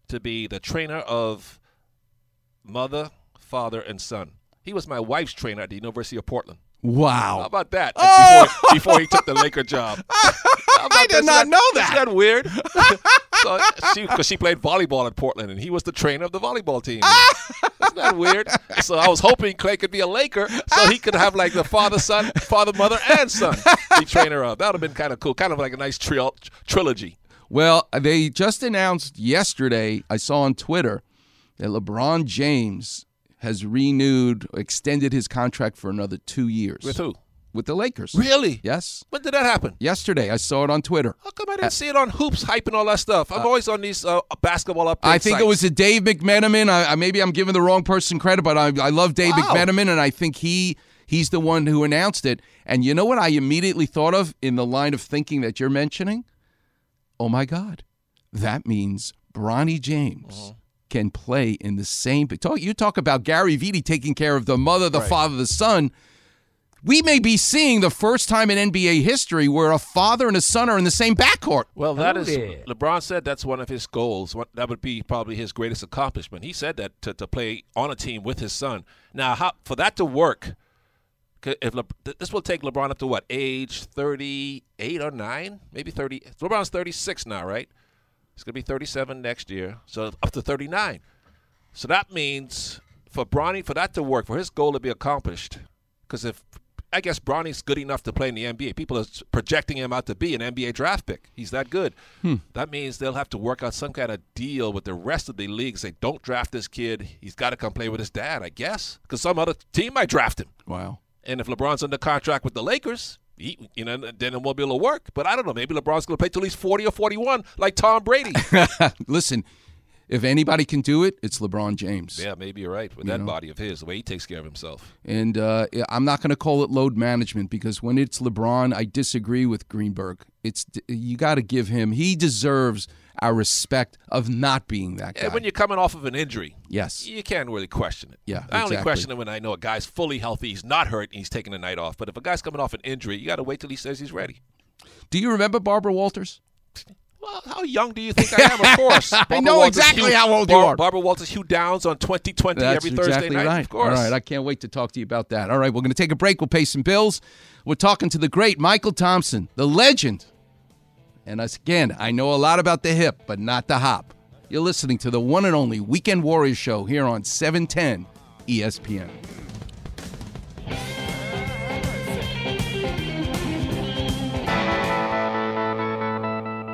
to be the trainer of mother, father, and son. He was my wife's trainer at the University of Portland. Wow. How about that? Oh! Before, before he took the Laker job. I did not know that. Isn't that weird? so she, because she played volleyball at Portland, and he was the trainer of the volleyball team. Isn't that weird? So I was hoping Klay could be a Laker, so he could have like the father, son, father, mother, and son be trainer of. That would have been kind of cool, kind of like a nice tri- trilogy. Well, they just announced yesterday, I saw on Twitter, that LeBron James has renewed, extended his contract for another two years. With who? With the Lakers. Really? Yes. When did that happen? Yesterday. I saw it on Twitter. How come I didn't see it on hoops, hype, and all that stuff? I'm always on these uh, basketball updates. I think it was a Dave McMenamin. I, I, maybe I'm giving the wrong person credit, but I, I love Dave Wow. McMenamin, and I think he he's the one who announced it. And you know what I immediately thought of in the line of thinking that you're mentioning? Oh my God, that means Bronny James Uh-huh. can play in the same. Talk, you talk about Gary Vitti taking care of the mother, the Right. father, the son. We may be seeing the first time in NBA history where a father and a son are in the same backcourt. Well, that is LeBron said that's one of his goals. That would be probably his greatest accomplishment. He said that to, to play on a team with his son. Now, how, for that to work, if Le, this will take LeBron up to what age thirty eight or nine, maybe thirty. LeBron's thirty six now, right? He's gonna be thirty seven next year, so up to thirty nine. So that means for Bronny, for that to work, for his goal to be accomplished, because if I guess Bronny's good enough to play in the NBA, people are projecting him out to be an NBA draft pick. He's that good. Hmm. That means they'll have to work out some kind of deal with the rest of the league. Say, don't draft this kid. He's got to come play with his dad, I guess, because some other team might draft him. Wow. And if LeBron's under contract with the Lakers, he, you know, then it won't be able to work. But I don't know. Maybe LeBron's going to play till he's forty or forty-one, like Tom Brady. Listen, if anybody can do it, it's LeBron James. Yeah, maybe you're right with You that know. body of his, the way he takes care of himself. And uh, I'm not going to call it load management because when it's LeBron, I disagree with Greenberg. It's you got to give him. He deserves our respect of not being that guy. And when you're coming off of an injury, Yes. you can't really question it. Yeah, I only question it when I know a guy's fully healthy, he's not hurt, and he's taking a night off. But if a guy's coming off an injury, you got to wait till he says he's ready. Do you remember Barbara Walters? Well, how young do you think I am? Of course. I Barbara know Walters, exactly Hugh- how old you Bar- are. Barbara Walters, Hugh Downs on 2020 That's every Thursday exactly night. right. Of course. All right, I can't wait to talk to you about that. All right, we're going to take a break. We'll pay some bills. We're talking to the great Mychal Thompson, the legend. And us again, I know a lot about the hip, but not the hop. You're listening to the one and only Weekend Warriors show here on E 710 ESPN.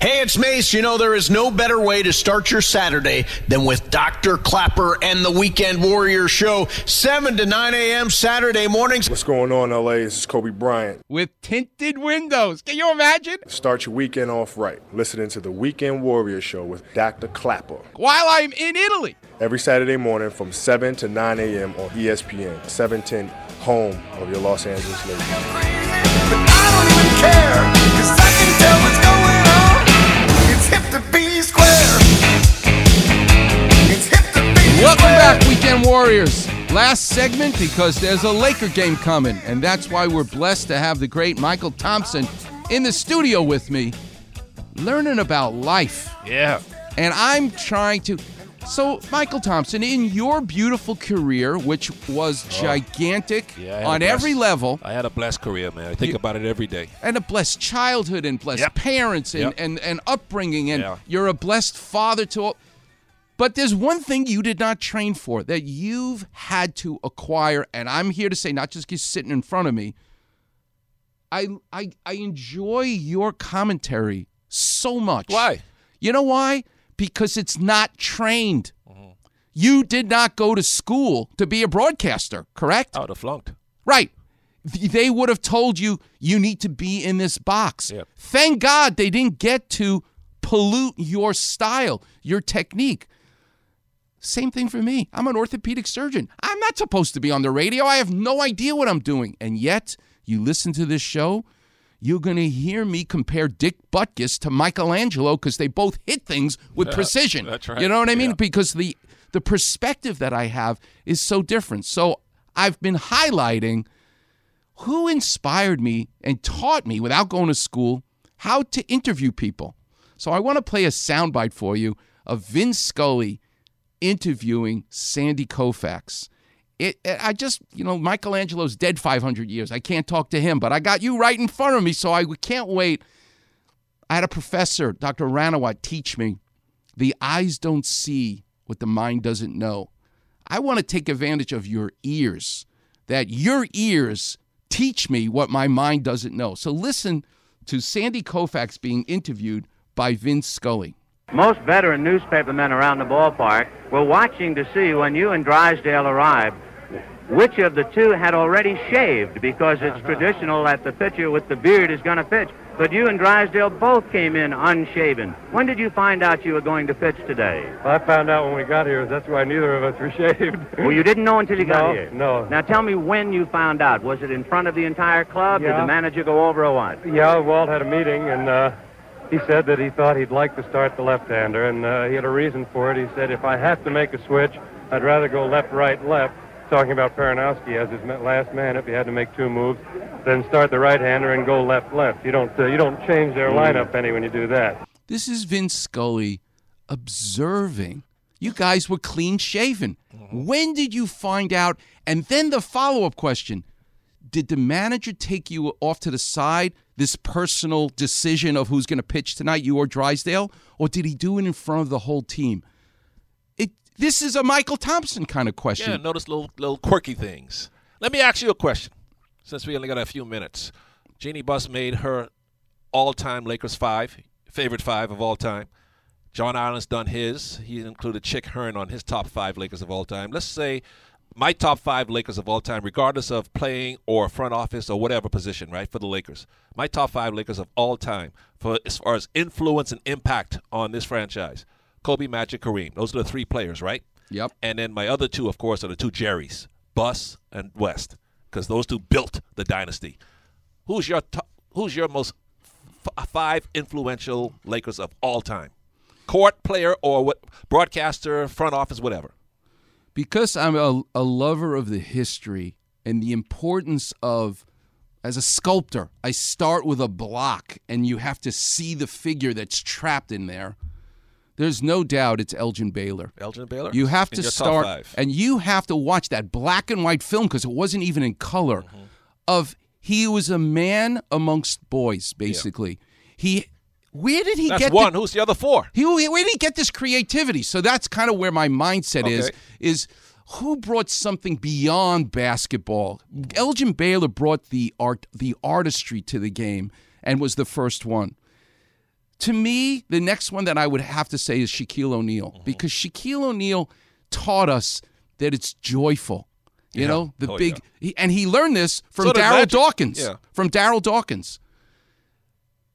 Hey, it's Mace. You know, there is no better way to start your Saturday than with Dr. Clapper and the Weekend Warrior Show, 7 to 9 a.m. Saturday mornings. What's going on, LA? This is Kobe Bryant. With tinted windows. Can you imagine? Start your weekend off right, listening to the Weekend Warrior Show with Dr. Clapper. While I'm in Italy. Every Saturday morning from 7 to 9 a.m. on ESPN, 710, home of your Los Angeles Lakers. Welcome back, Weekend Warriors. Last segment because there's a Laker game coming, and that's why we're blessed to have the great Mychal Thompson in the studio with me, learning about life. Yeah. And I'm trying to. So, Mychal Thompson, in your beautiful career, which was oh. gigantic Oh. Yeah, on blessed- every level, I had a blessed career, man. I think You- about it every day. and a blessed childhood and blessed Yep. parents and, Yep. and, and upbringing and Yeah. you're a blessed father to all but there's one thing you did not train for that you've had to acquire and i'm here to say not just because sitting in front of me I, I i enjoy your commentary so much Why? you know why because it's not trained mm-hmm. you did not go to school to be a broadcaster correct I would have flunked. Right. They would have told you you need to be in this box. Thank God they didn't get to pollute your style, your technique. Same thing for me. I'm an orthopedic surgeon. I'm not supposed to be on the radio. I have no idea what I'm doing. And yet, you listen to this show, you're going to hear me compare Dick Butkus to Michelangelo because they both hit things with Yeah, precision. that's right. You know what I mean? Yeah. Because the the perspective that I have is so different. So I've been highlighting who inspired me and taught me without going to school how to interview people. So I want to play a soundbite for you of Vince Scully interviewing Sandy Koufax. It, I just, you know, Michelangelo's dead 500 years. I can't talk to him, but I got you right in front of me, so I can't wait. I had a professor, Dr. Ranawat, teach me the eyes don't see what the mind doesn't know. I want to take advantage of your ears, that your ears teach me what my mind doesn't know. So listen to Sandy Koufax being interviewed by Vince Scully. Most veteran newspapermen around the ballpark were watching to see when you and Drysdale arrived which of the two had already shaved because it's traditional that the pitcher with the beard is going to pitch. But you and Drysdale both came in unshaven. When did you find out you were going to pitch today? I found out when we got here. That's why neither of us were shaved. Well, you didn't know until you got No, here. no. Now tell me when you found out. Was it in front of the entire club? Did the manager go over or what? Yeah, Walt had a meeting, and uh, he said that he thought he'd like to start the left-hander, and uh, he had a reason for it. He said, if I have to make a switch, I'd rather go left, right, left, talking about Perranoski as his last man if he had to make two moves, then start the right-hander and go left, left. You don't, uh, you don't change their lineup any when you do that. This is Vince Scully observing. You guys were clean shaven. When did you find out? And then the follow up question Did the manager take you off to the side, this personal decision of who's going to pitch tonight, you or Drysdale? Or did he do it in front of the whole team? It, this is a Mychal Thompson kind of question. Yeah, notice little little quirky things. Let me ask you a question, since we only got a few minutes. Jeanie Buss made her all-time Lakers five. favorite five of all time. John Ireland's done his. He included Chick Hearn on his top five Lakers of all time. Let's say my top five Lakers of all time, regardless of playing or front office or whatever position, right, for the Lakers. My top five Lakers of all time for as far as influence and impact on this franchise. Kobe, Magic, Kareem. Those are the three players, right? Yep. And then my other two, of course, are the two Jerrys, Buss and West, because those two built the dynasty. Who's your top, who's your most f- five influential Lakers of all time? Court player or what? Broadcaster, front office, whatever. Because I'm a, a lover of the history and the importance of, as a sculptor, I start with a block and you have to see the figure that's trapped in there. There's no doubt it's Elgin Baylor. Elgin Baylor? You have to start, and you have to watch that black and white film because it wasn't even in color. Mm-hmm. Of he was a man amongst boys, basically. He, where did he That's get one. The, Who's the other four? he, where did he get this creativity? So that's kind of where my mindset is. Okay. Is who brought something beyond basketball? Elgin Baylor brought the art, the artistry to the game, and was the first one. To me, the next one that I would have to say is Shaquille O'Neal Mm-hmm. because Shaquille O'Neal taught us that it's joyful. You Yeah. know, the Oh, big, he, and he learned this from Darryl Dawkins. Yeah. From Darryl Dawkins.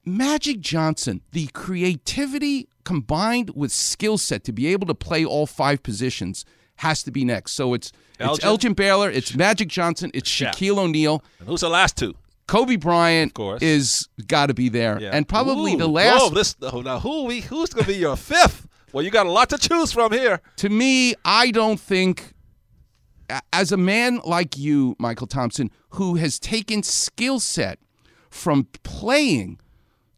Magic Johnson, the creativity combined with skill set to be able to play all five positions has to be next. So it's it's Elgin? Elgin Baylor, it's Magic Johnson, it's Shaq. Shaquille O'Neal. And who's the last two? Kobe Bryant of course. is got to be there, Yeah. and probably Ooh, the last. Oh, this, oh, now who we who's going to be your fifth? Well, you got a lot to choose from here. To me, I don't think, as a man like you, Mychal Thompson, who has taken skill set from playing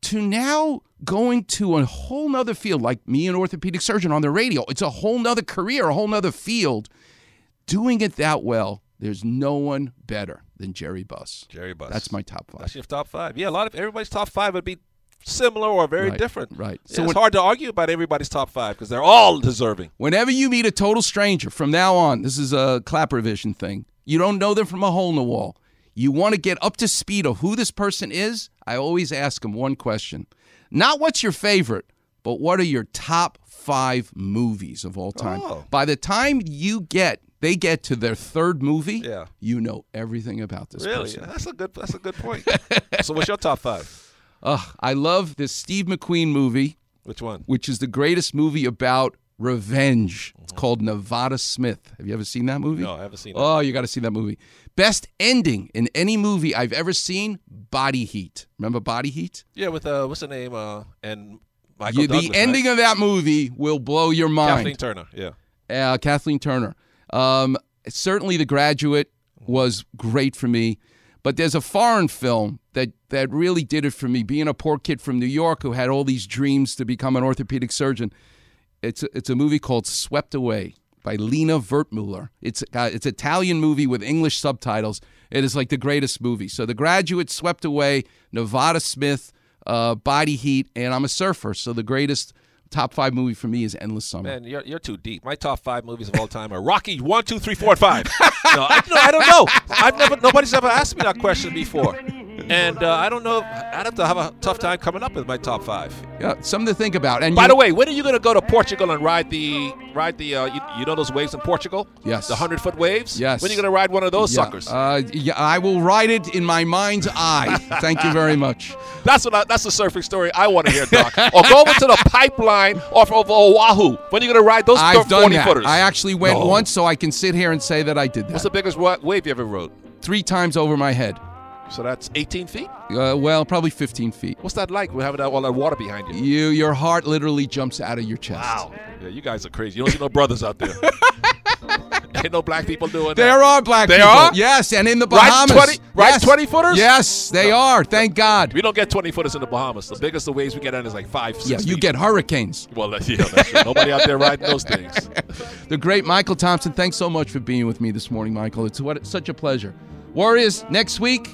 to now going to a whole nother field, like me, an orthopedic surgeon on the radio, it's a whole nother career, a whole nother field. Doing it that well, there's no one better than Jerry Buss. Jerry Buss. That's my top five. That's your top five. Yeah, a lot of everybody's top five would be similar or very Right, different. right. So So it's when- hard to argue about everybody's top five because they're all deserving. Whenever you meet a total stranger from now on, this is a clapper vision thing. You don't know them from a hole in the wall. You want to get up to speed of who this person is. I always ask them one question. Not what's your favorite, but what are your top five movies of all time? Oh. By the time you get they get to their third movie, Yeah. you know everything about this Really, person. that's a good. That's a good point. so, what's your top five? Ugh, I love this Steve McQueen movie. Which one? Which is the greatest movie about revenge. Called Nevada Smith. Have you ever seen that movie? No, I haven't seen that. Oh, you got to see that movie. Best ending in any movie I've ever seen Body Heat. Remember Body Heat? Yeah, with uh, what's the name? Uh, and Michael You- Douglas, the ending right? of that movie will blow your mind. Kathleen Turner. Yeah. Uh, Kathleen Turner. Um, certainly, The Graduate was great for me. But there's a foreign film that, that really did it for me. Being a poor kid from New York who had all these dreams to become an orthopedic surgeon, it's a, it's a movie called Swept Away by Lina Wertmuller. It's uh, it's Italian movie with English subtitles. It is like the greatest movie. So The Graduate, Swept Away, Nevada Smith, uh, Body Heat, and I'm a surfer. So the greatest top five movie for me is Endless Summer. Man, you're, you're too deep. My top five movies of all time are Rocky one, two, three, four, and five. no, I, no, I don't know. I've never. Nobody's ever asked me that question before, and uh, I don't know. I'd have to have a tough time coming up with my top five. Yeah, something to think about. And By you- the way, when are you going to go to Portugal and ride the ride the uh, you, you know those waves in Portugal? Yes. The hundred foot waves. Yes. When are you going to ride one of those Yeah, suckers? Uh, yeah, I will write it in my mind's eye. Thank you very much. That's what I, that's the surfing story I want to hear, Doc. or go over to the pipeline off of Oahu. When are you going to ride those I've done 40 that. footers? I actually went No. once, so I can sit here and say that I did that. What's the biggest wave you ever rode? Three times over my head. So that's 18 feet. Uh, well, probably 15 feet. What's that like? We're having all that water behind you. You, your heart literally jumps out of your chest. Wow. Yeah, you guys are crazy. You don't see no brothers out there. Ain't no black people doing that. There are black They people. are? Yes, and in the Bahamas. Right Bahamas. 20 right yes. 20 footers? Yes, they are. Thank God. We don't get 20 footers in the Bahamas. The biggest the waves we get on is like five, six Yeah, you feet. get hurricanes. Well, that's, yeah, that's true. Nobody out there riding those things. The great Mychal Thompson. Thanks so much for being with me this morning, Mychal. It's what such a pleasure. Warriors, next week,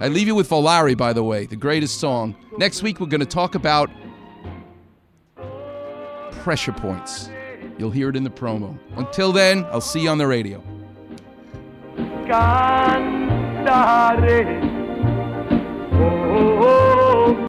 I leave you with Volare, by the way, the greatest song. Next week, we're going to talk about pressure points. You'll hear it in the promo. Until then, I'll see you on the radio. Cantaré. Oh, oh, oh.